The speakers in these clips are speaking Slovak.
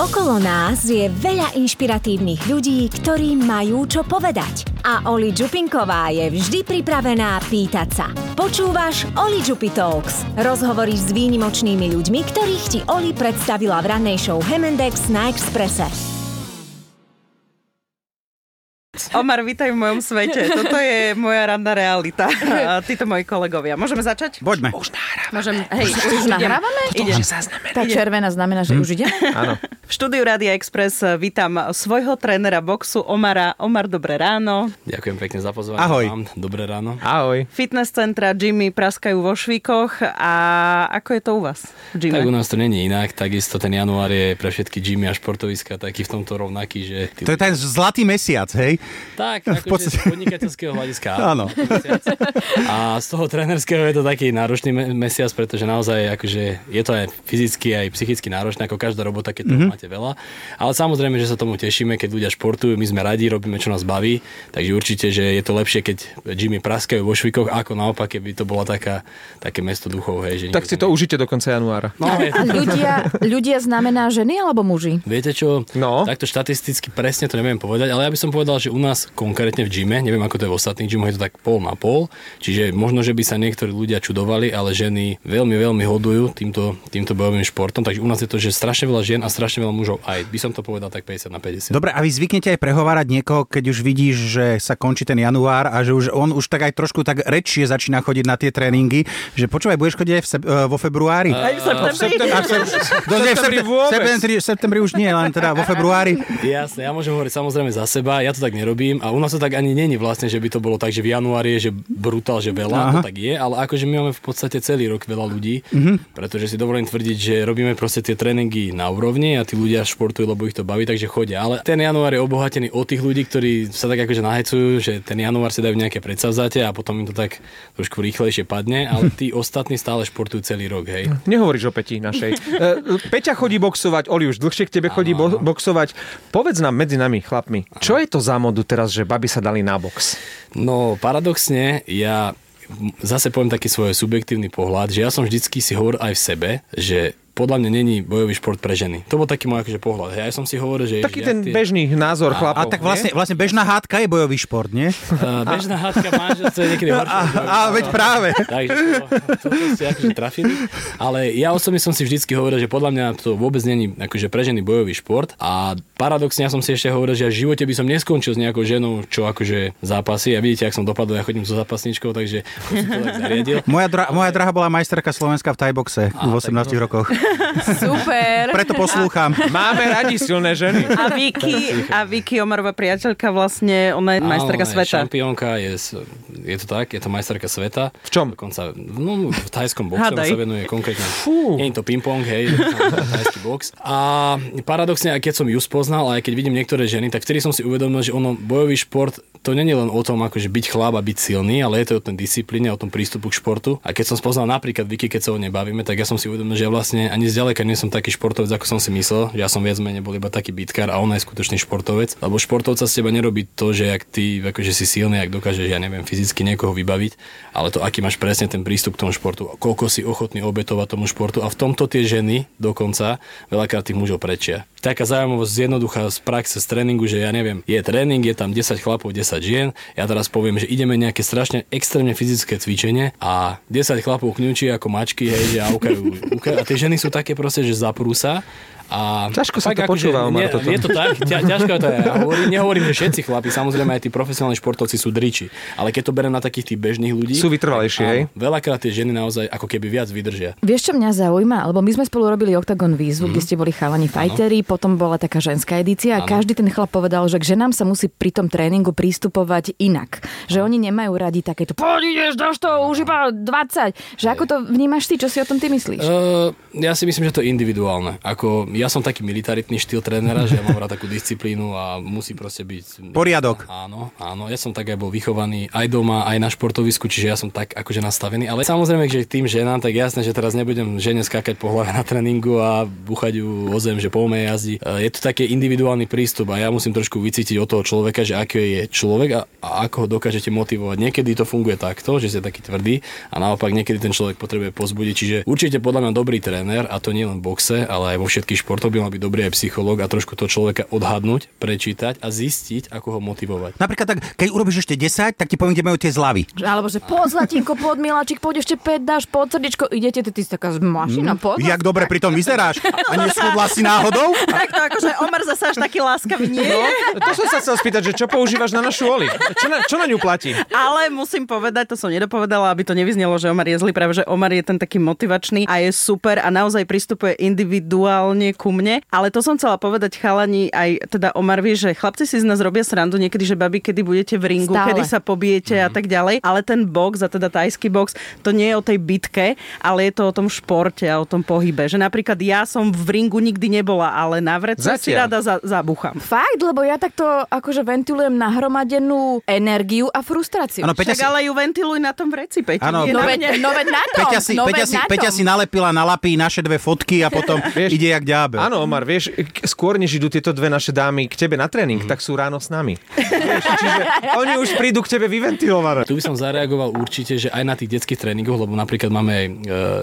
Okolo nás je veľa inšpiratívnych ľudí, ktorí majú čo povedať. A Oli Čupinková je vždy pripravená pýtať sa. Počúvaš Oli Čupi Talks. Rozhovory s výnimočnými ľuďmi, ktorých ti Oli predstavila v rannej show Hemendex na Exprese. Omar, vítaj v mojom svete. Toto je moja ranná realita. A títo moji kolegovia. Môžeme začať? Poďme. Už nahrávam. Môžem, hej, už, už nahrávame? Idem. Tá červená znamená, že už ideme? Áno. V štúdiu Rádia Express vítam svojho trénera boxu Omara. Omar, dobré ráno. Ďakujem pekne za pozvanie. Ahoj. Vám. Dobré ráno. Ahoj. Fitness centra Jimmy praskajú vo švíkoch. A ako je to u vás, Jimmy? Tak u nás to není inak, takisto ten január je pre všetky gymy a športoviska taký v tomto rovnaký, že... Ty... To je ten zlatý mesiac, hej? Tak, v akože podstate- z podnikateľského hľadiska. Áno. A z toho trénerského je to taký náročný me- mesiac, pretože naozaj akože je to aj fyzicky, aj psychicky náročné, ako každá robota, keď Mhm. mm-hmm. Máte veľa. Ale samozrejme, že sa tomu tešíme, keď ľudia športujú, my sme radi, robíme, čo nás baví, takže určite, že je to lepšie, keď Jimmy praskajú vo švikoch, ako naopak, keby to bola taká, také mesto duchov. Hej, že Tak si to užite do konca januára. No, je A ľudia, ľudia znamená ženy alebo muži? Viete čo, No. takto štatisticky presne to neviem povedať, ale ja by som povedal, že u nás konkrétne v gyme, neviem ako to je v ostatných gymoch, je to tak pol na pol, čiže možno, že by sa niektorí ľudia čudovali, ale ženy veľmi, veľmi hodujú týmto, týmto bojovým športom, takže u nás je to, že strašne veľa žien a strašne veľa mužov, aj by som to povedal tak 50 na 50. Dobre, a vy zvyknete aj prehovárať niekoho, keď už vidíš, že sa končí ten január a že už on už tak aj trošku tak rečšie začína chodiť na tie tréningy, že počúvaj, budeš chodiť aj v sep- vo februári. Aj v septembri? V septembri už nie, len teda vo februári. Jasne, ja môžem hovoriť samozrejme za seba, ja to tak nerobím a u nás to tak ani není vlastne, že by to bolo tak, že v januári je, že brutál, že veľa, Aha. to tak je, ale akože my máme v podstate celý rok veľa ľudí, Mhm. pretože si dovolím tvrdiť, že robíme proste tie tréningy na úrovni a tí ľudia športujú, lebo ich to baví, takže chodia. Ale ten január je obohatený od tých ľudí, ktorí sa tak akože nahecujú, že ten január si dajú nejaké predsavzatie a potom im to tak trošku rýchlejšie padne, ale tí ostatní stále športujú celý rok, hej. Nehovoríš o Peti našej. E, Peťa chodí boxovať, Oli už dlhšie k tebe chodí bo- boxovať. Povedz nám medzi nami, chlapmi, čo je to za modu teraz, že baby sa dali na box? No, paradoxne, ja zase poviem taký svoj subjektívny pohľad, že ja som vždycky si hovoril aj v sebe, že podľa mňa není bojový šport pre ženy. To bol taký môj akože pohľad. Ja som si hovoril, že... Taký že ten tie- bežný názor A chlapov. tak vlastne, vlastne bežná hádka je bojový šport, nie? Uh, bežná hádka manželstva je niekedy horšie. A, a veď práve. Takže to, to, to ste akože trafili. Ale ja osobne som si vždycky hovoril, že podľa mňa to vôbec není akože pre ženy bojový šport. A paradoxne ja som si ešte hovoril, že ja v živote by som neskončil s nejakou ženou, čo akože zápasy. A vidíte, ak som dopadol, ja chodím so zápasničkou, takže som to tak zariadil. Moja, dra- moja drahá bola majsterka Slovenska v tajboxe v 18 tak no. rokoch. Super. Preto poslúcham. Máme radi silné ženy. A Vicky, a Vicky Omarová priateľka vlastne, ona je majsterka Áno, je sveta. Šampiónka, je, je to tak, je to majsterka sveta. V čom? Dokonca, no, v tajskom boxe sa venuje konkrétne. Nie je to ping-pong, hej, tajský box. A paradoxne, aj keď som ju spoznal, aj keď vidím niektoré ženy, tak vtedy som si uvedomil, že ono, bojový šport, to nie je len o tom, akože byť chlap a byť silný, ale je to o tom disciplíne, o tom prístupu k športu. A keď som spoznal napríklad Vicky, keď sa o nej bavíme, tak ja som si uvedomil, že vlastne ani zďaleka nie som taký športovec, ako som si myslel, ja som viac menej bol iba taký bitkár a ona je skutočný športovec. Lebo športovca z teba nerobí to, že jak ty akože si silný, ak dokážeš, ja neviem, fyzicky niekoho vybaviť, ale to, aký máš presne ten prístup k tomu športu, koľko si ochotný obetovať tomu športu a v tomto tie ženy dokonca veľakrát tých mužov prečia. Taká zaujímavosť jednoduchá z praxe, z tréningu, že ja neviem, je tréning, je tam 10 chlapov, 10 žien, ja teraz poviem, že ideme nejaké strašne extrémne fyzické cvičenie a 10 chlapov kňučí ako mačky, hej, že aukajú, a tie ženy sú také proste, že zaprú sa a Ťažko sa to akože počúva, Omar, toto. Je to tak, ťa, ťažko to je. Ja hovorím, nehovorím, že všetci chlapi, samozrejme aj tí profesionálni športovci sú driči, ale keď to berem na takých tých bežných ľudí, Sú vytrvalejšie, hej? Veľakrát tie ženy naozaj ako keby viac vydržia. Vieš, čo mňa zaujíma? Lebo my sme spolu robili Octagon výzvu, kde ste boli chalani fajteri, potom bola taká ženská edícia a každý ten chlap povedal, že k ženám sa musí pri tom tréningu pristupovať inak. Že oni nemajú radi takéto, poď ideš, dáš to, už iba 20. Že ako to vnímaš ty, čo si o tom ty myslíš? Uh, ja si myslím, že to je individuálne. Ako, ja som taký militaritný štýl trénera, že ja mám rád takú disciplínu a musí proste byť... Poriadok. Áno, áno. Ja som tak aj bol vychovaný aj doma, aj na športovisku, čiže ja som tak akože nastavený. Ale samozrejme, že tým ženám, tak jasné, že teraz nebudem žene skákať po hlave na tréningu a buchať ju o zem, že poďme, ja jazdí. E, je to také individuálny prístup a ja musím trošku vycítiť od toho človeka, že aký je človek a, a ako ho dokážete motivovať. Niekedy to funguje takto, že ste taký tvrdý a naopak niekedy ten človek potrebuje pozbudiť. Čiže určite podľa mňa dobrý tréner a to nie len v boxe, ale aj vo všetkých športoch by mal byť dobrý aj psychológ a trošku toho človeka odhadnúť, prečítať a zistiť, ako ho motivovať. Napríklad tak, keď urobíš ešte 10, tak ti poviem, kde majú tie zľavy. Alebo že pod zlatinko, pod miláčik, poď ešte 5 dáš, pod srdiečko, idete, ty, ty si taká mašina, pod. Jak dobre pri tom vyzeráš. A neschudla si náhodou? Tak to akože Omar zase až taký láskavý nie. No, to som sa chcel spýtať, že čo používaš na našu Oli? Čo na, čo na ňu platí? Ale musím povedať, to som nedopovedala, aby to nevyznelo, že Omar je zlý, práve že Omar je ten taký motivačný a je super a naozaj pristupuje individuálne ku mne. Ale to som chcela povedať chalani aj teda Omar vie, že chlapci si z nás robia srandu niekedy, že babi, kedy budete v ringu, Stále. kedy sa pobijete mm. a tak ďalej. Ale ten box a teda tajský box, to nie je o tej bitke, ale je to o tom športe a o tom pohybe. Že napríklad ja som v ringu nikdy nebola, ale na vrece si rada za, zabuchám. Fakt, lebo ja takto akože ventilujem nahromadenú energiu a frustráciu. Peťa Však si, ale ju ventiluj na tom vreci, Peťa. Áno. nie No veď, no veď na tom, Peťa si, no Peťa, si, Peťa si nalepila na lapy naše dve fotky a potom ide jak ďábel. Áno, Omar, vieš, skôr než idú tieto dve naše dámy k tebe na tréning, tak sú ráno s nami. Vieš, čiže oni už prídu k tebe vyventilované. Tu by som zareagoval určite, že aj na tých detských tréningoch, lebo napríklad máme aj e,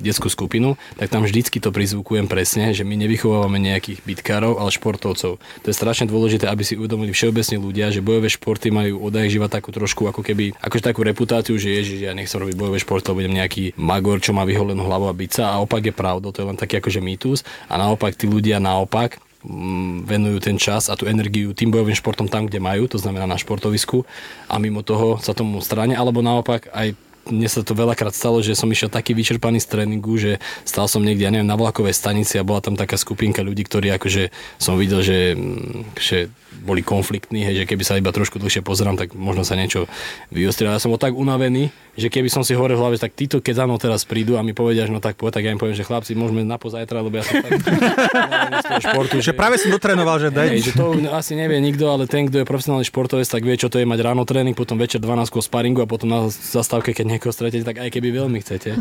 detskú skupinu, tak tam vždycky to prizvukujem presne, že my nevychovávame nejakých bitkárov, ale športovcov. To je strašne dôležité, aby si uvedomili všeobecne ľudia, že bojové športy majú odaj živa takú trošku ako keby, akože takú reputáciu, že ježiš, ja nechcem robiť bojové športy, lebo budem nejaký magor, čo má vyholenú hlavu a bica a opak je pravdou, to je len taký akože mýtus a naopak tí ľudia naopak mm, venujú ten čas a tú energiu tým bojovým športom tam, kde majú, to znamená na športovisku a mimo toho sa tomu strane, alebo naopak aj mne sa to veľakrát stalo, že som išiel taký vyčerpaný z tréningu, že stal som niekde, ja neviem, na vlakovej stanici a bola tam taká skupinka ľudí, ktorí akože som videl, že, mm, že boli konfliktní, hej, že keby sa iba trošku dlhšie pozerám, tak možno sa niečo vyostria. Ja som bol tak unavený, že keby som si hore v hlave, tak títo keď za mnou teraz prídu a mi povedia, že no tak poď, tak ja im poviem, že chlapci, môžeme na pozajtra, lebo ja som tak športu, Že práve som dotrénoval, že daj. Hej, že to asi nevie nikto, ale ten, kto je profesionálny športovec, tak vie, čo to je mať ráno tréning, potom večer 12 sparingu a potom na zastávke, keď niekoho stretnete, tak aj keby veľmi chcete.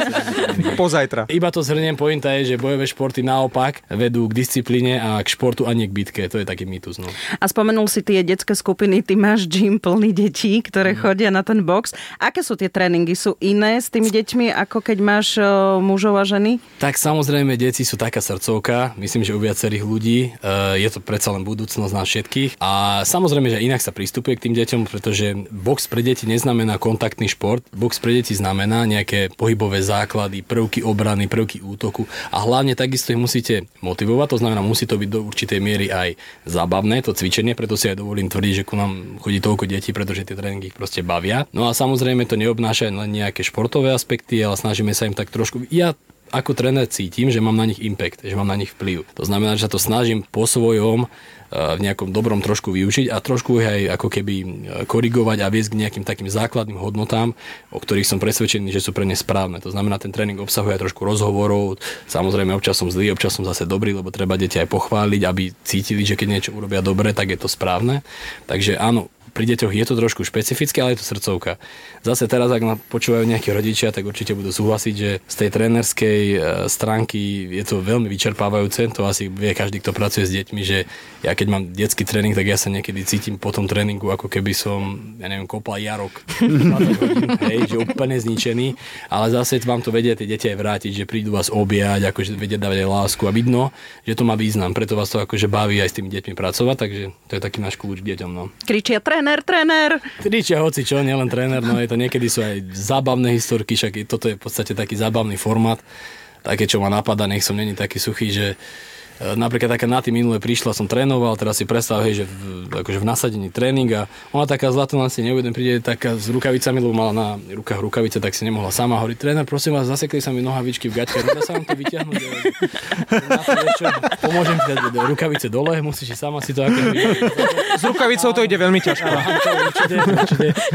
Pozajtra. Iba to zhrniem, pointa je, že bojové športy naopak vedú k disciplíne a k športu a nie k bitke. To je taký mýtus. No. A spomenul si tie detské skupiny, ty máš gym plný detí, ktoré chodia na ten box. Aké sú tie tréningy? Sú iné s tými deťmi, ako keď máš o, mužov a ženy? Tak samozrejme, deti sú taká srdcovka, myslím, že u viacerých ľudí. E, Je to predsa len budúcnosť nás všetkých. A samozrejme, že inak sa pristupuje k tým deťom, pretože box pre deti neznamená kontaktný šport. Box pre deti znamená nejaké pohybové základy, prvky obrany, prvky útoku a hlavne takisto ich musíte motivovať, to znamená, musí to byť do určitej miery aj zábavné, to cvičenie, preto si aj dovolím tvrdiť, že ku nám chodí toľko detí, pretože tie tréningy ich proste bavia. No a samozrejme to neobnáša len nejaké športové aspekty, ale snažíme sa im tak trošku... Ja ako tréner cítim, že mám na nich impact, že mám na nich vplyv. To znamená, že sa to snažím po svojom eh, v nejakom dobrom trošku využiť a trošku ich aj ako keby eh, korigovať a viesť k nejakým takým základným hodnotám, o ktorých som presvedčený, že sú pre ne správne. To znamená, ten tréning obsahuje aj trošku rozhovorov, samozrejme občas som zlý, občas som zase dobrý, lebo treba deti aj pochváliť, aby cítili, že keď niečo urobia dobre, tak je to správne. Takže áno, pri deťoch je to trošku špecifické, ale je to srdcovka. Zase teraz, ak ma počúvajú nejakí rodičia, tak určite budú súhlasiť, že z tej trénerskej e, stránky je to veľmi vyčerpávajúce. To asi vie každý, kto pracuje s deťmi, že ja keď mám detský tréning, tak ja sa niekedy cítim po tom tréningu, ako keby som, ja neviem, kopla jarok. 20 hodín, hej, že úplne zničený. Ale zase vám to vedia tie deti aj vrátiť, že prídu vás objať, akože vedia dávať aj lásku a vidno, že to má význam. Preto vás to akože baví aj s tými deťmi pracovať, takže to je taký náš kľúč k deťom. No. Kričia tréner, tréner. Kričia hoci čo, nielen tréner, no je to niekedy sú aj zábavné historky, však toto je v podstate taký zábavný formát. Také, čo ma napadá, nech som není taký suchý, že napríklad taká na tým minule prišla, som trénoval, teraz si predstav, hej, že v, akože v nasadení tréning a ona taká zlatá, len si neuvedem, príde taká s rukavicami, lebo mala na rukách rukavice, tak si nemohla sama hovoriť. Tréner, prosím vás, zasekli sa mi nohavičky v gaťke, nedá sa vám to vyťahnuť? Ja, na to, čo, pomôžem ti dať rukavice dole, musíš si sama si to ako... S rukavicou to ide veľmi ťažko.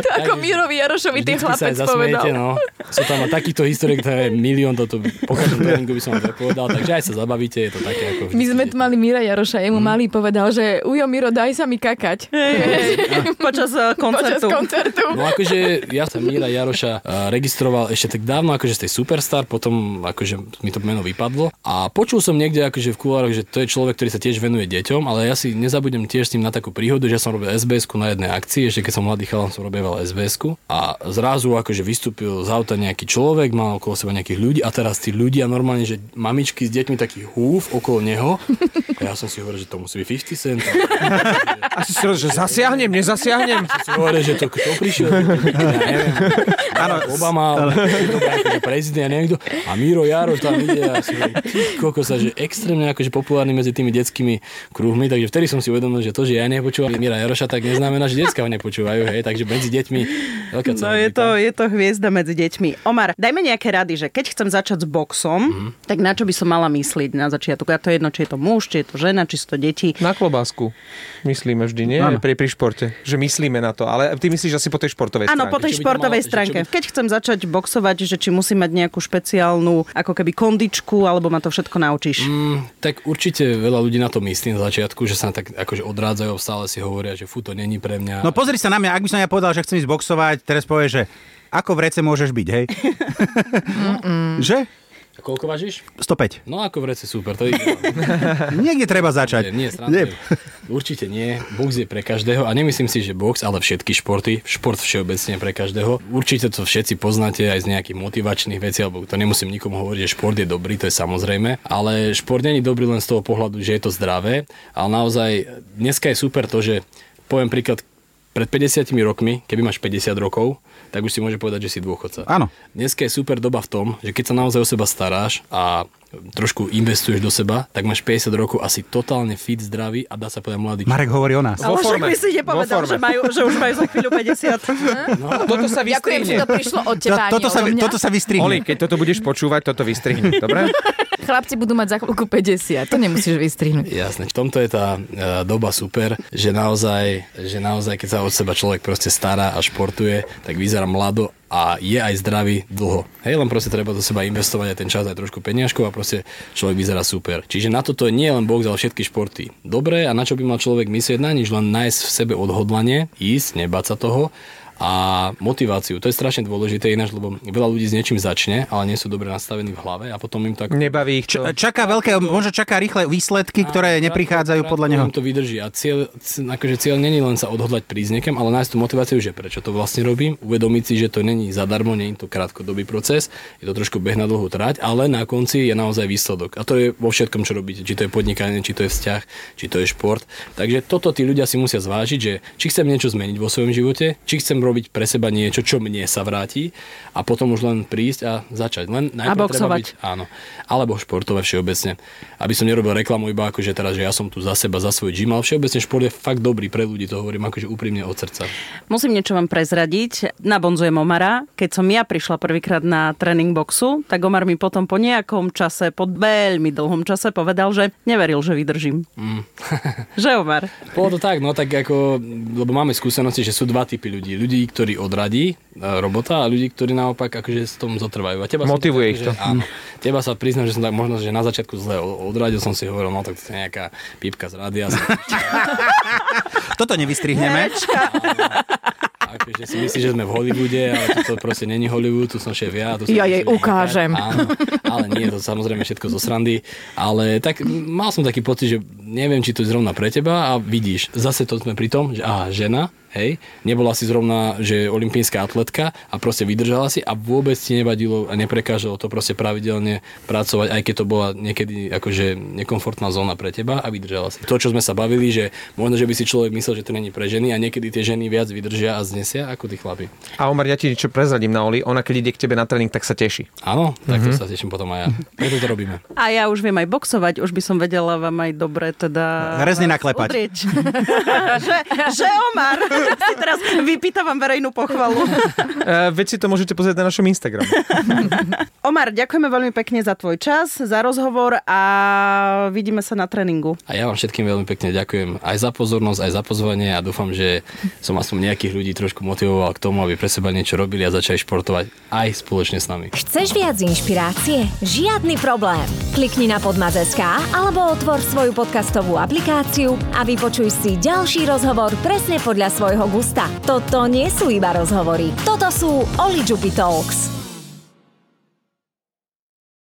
To ako Mirovi Jarošovi ten chlapec povedal. no. Sú tam takýchto historiek, to je milión, toto po každom tréningu by som vám povedal, takže aj sa zabavíte, je to také ako My sme tu mali Mira Jaroša, jemu Mhm. malý povedal, že Ujo Miro, daj sa mi kakať. Počas eh, Počas koncertu. koncertu. No akože ja som Míra Jaroša eh, registroval ešte tak dávno, akože z tej Superstar, potom akože mi to meno vypadlo a počul som niekde akože v kulároch, že to je človek, ktorý sa tiež venuje deťom, ale ja si nezabudnem tiež s ním na takú príhodu, že som robil sbs na jednej akcii, ešte keď som mladý chalan som robil sbs a zrazu akože vystúpil z auta nejaký človek, mal okolo seba nejakých ľudí a teraz tí ľudia normálne, že mamičky s deťmi taký húf okolo neho a ja som si hovoril, že to musí byť 50 cent. A si si rozumel, že zasiahnem, nezasiahnem. si hovoril, že to kto prišiel? Ja neviem. Áno, Obama, ale... prezident, ja neviem kto. A Miro Jaroš tam ide a si koko sa, že extrémne akože populárny medzi tými detskými kruhmi, takže vtedy som si uvedomil, že to, že ja nepočúvam Mira Jaroša, tak neznamená, že detská ho nepočúvajú, hej, takže medzi deťmi veľká No je to, je to hviezda medzi deťmi. Omar, dajme nejaké rady, že keď chcem začať s boxom, Mhm. tak na čo by som mala myslieť na začiatku? A to je jedno, či je to muž, či je to žena, či sú to deti. Na klobásku. Myslíme vždy, nie? Áno. Pri, pri športe. Že myslíme na to. Ale ty myslíš asi po tej športovej Áno, stránke. po tej športovej čo stránke. by- Keď chcem začať boxovať, že či musím mať nejakú špeciálnu ako keby kondičku, alebo ma to všetko naučíš. Mm, tak určite veľa ľudí na to myslí na začiatku, že sa tak akože odrádzajú, stále si hovoria, že fú, to není pre mňa. No pozri sa na mňa, ak by som ja povedal, že chcem ísť boxovať, teraz povie, že ako v rece môžeš byť, hej? že? A koľko vážiš? 105. No ako v rece super, to je Niekde treba začať. Nie, nie, srandujem. Určite nie. Box je pre každého a nemyslím si, že box, ale všetky športy, šport všeobecne pre každého. Určite to všetci poznáte aj z nejakých motivačných vecí, alebo to nemusím nikomu hovoriť, že šport je dobrý, to je samozrejme, ale šport není dobrý len z toho pohľadu, že je to zdravé, ale naozaj dneska je super to, že poviem príklad, pred 50 rokmi, keby máš 50 rokov, tak už si môže povedať, že si dôchodca. Áno. Dneska je super doba v tom, že keď sa naozaj o seba staráš a trošku investuješ do seba, tak máš 50 rokov asi totálne fit, zdravý a dá sa povedať mladý. Marek hovorí o nás. Ale však by si nepovedal, že, majú, že už majú za chvíľu 50. No, toto sa Ďakujem, že vystrihne. to prišlo od teba, To, toto, sa, toto sa vystrihne. Oli, keď toto budeš počúvať, toto vystrihni, dobre? Chlapci budú mať za chvíľku 50, to nemusíš vystrihnúť. Jasné, v tomto je tá e, doba super, že naozaj, že naozaj, keď sa od seba človek proste stará a športuje, tak vyzerá mlado a je aj zdravý dlho. Hej, len proste treba do seba investovať aj ten čas, aj trošku peniažkov a proste človek vyzerá super. Čiže na toto nie je len box, ale všetky športy. Dobre, a na čo by mal človek myslieť? Na nič, len nájsť v sebe odhodlanie, ísť, nebať sa toho a motiváciu. To je strašne dôležité ináč, lebo veľa ľudí s niečím začne, ale nie sú dobre nastavení v hlave a potom im to ako Nebaví ich to. Čaká veľké, možno čaká rýchle výsledky, ktoré neprichádzajú podľa neho. to vydrží a cieľ, akože cieľ není len sa odhodlať prísť niekam, ale nájsť tú motiváciu, že prečo to vlastne robím, uvedomiť si, že to není zadarmo, nie je to krátkodobý proces, je to trošku beh na dlhú trať, ale na konci je naozaj výsledok. A to je vo všetkom, čo robíte, či to je podnikanie, či to je vzťah, či to je šport. Takže toto tí ľudia si musia zvážiť, že či chcem niečo zmeniť vo svojom živote, či chcem robiť pre seba niečo, čo mne sa vráti a potom už len prísť a začať. Len najprv treba boxovať. byť Áno. Alebo športové všeobecne. Aby som nerobil reklamu iba ako, že teraz, že ja som tu za seba, za svoj gym, ale všeobecne šport je fakt dobrý pre ľudí, to hovorím akože úprimne od srdca. Musím niečo vám prezradiť. Nabonzujem Omara. Keď som ja prišla prvýkrát na tréning boxu, tak Omar mi potom po nejakom čase, po veľmi dlhom čase povedal, že neveril, že vydržím. Mm. že Omar? Bolo to tak, no tak ako, lebo máme skúsenosti, že sú dva typy ľudí. Ľudí, ktorí odradí e, robota a ľudí, ktorí naopak akože s tom zotrvajú. A teba Motivuje tak, ich to. Že, áno. Teba sa priznám, že som tak možno, že na začiatku zle odradil, som si hovoril, no tak to je nejaká pípka z rádia. Toto nevystrihneme. Akože si myslíš, že sme v Hollywoode, ale to proste není Hollywood, tu som šéf ja. Tu som Ja jej ukážem. Áno, ale nie, to samozrejme všetko zo srandy. Ale tak mal som taký pocit, že neviem, či to je zrovna pre teba a vidíš, zase to sme pri tom, že aha, žena, hej, nebola si zrovna, že olimpijská atletka a proste vydržala si a vôbec ti nevadilo a neprekážalo to proste pravidelne pracovať, aj keď to bola niekedy akože nekomfortná zóna pre teba a vydržala si. To, čo sme sa bavili, že možno, že by si človek myslel, že to není pre ženy a niekedy tie ženy viac vydržia a znesia ako tí chlapi. A Omar, ja ti niečo prezradím na Oli. Ona, keď ide k tebe na tréning, tak sa teší. Áno, tak to sa teším potom aj ja. Preto to robíme. A ja už viem aj boxovať, už by som vedela vám aj dobre teda... Rezne naklepať. že, že Omar, si teraz vypýtavam verejnú pochvalu. Uh, veď si to môžete pozrieť na našom Instagrame. Omar, ďakujeme veľmi pekne za tvoj čas, za rozhovor a vidíme sa na tréningu. A ja vám všetkým veľmi pekne ďakujem aj za pozornosť, aj za pozvanie a dúfam, že som aspoň nejakých ľudí trošku motivoval k tomu, aby pre seba niečo robili a začali športovať aj spoločne s nami. Chceš viac inšpirácie? Žiadny problém. Klikni na podmaz.sk alebo otvor svoju podcastovú aplikáciu a vypočuj si ďalší rozhovor presne podľa svojho tvojho gusta. Toto nie sú iba rozhovory, toto sú Oli Jupy Talks.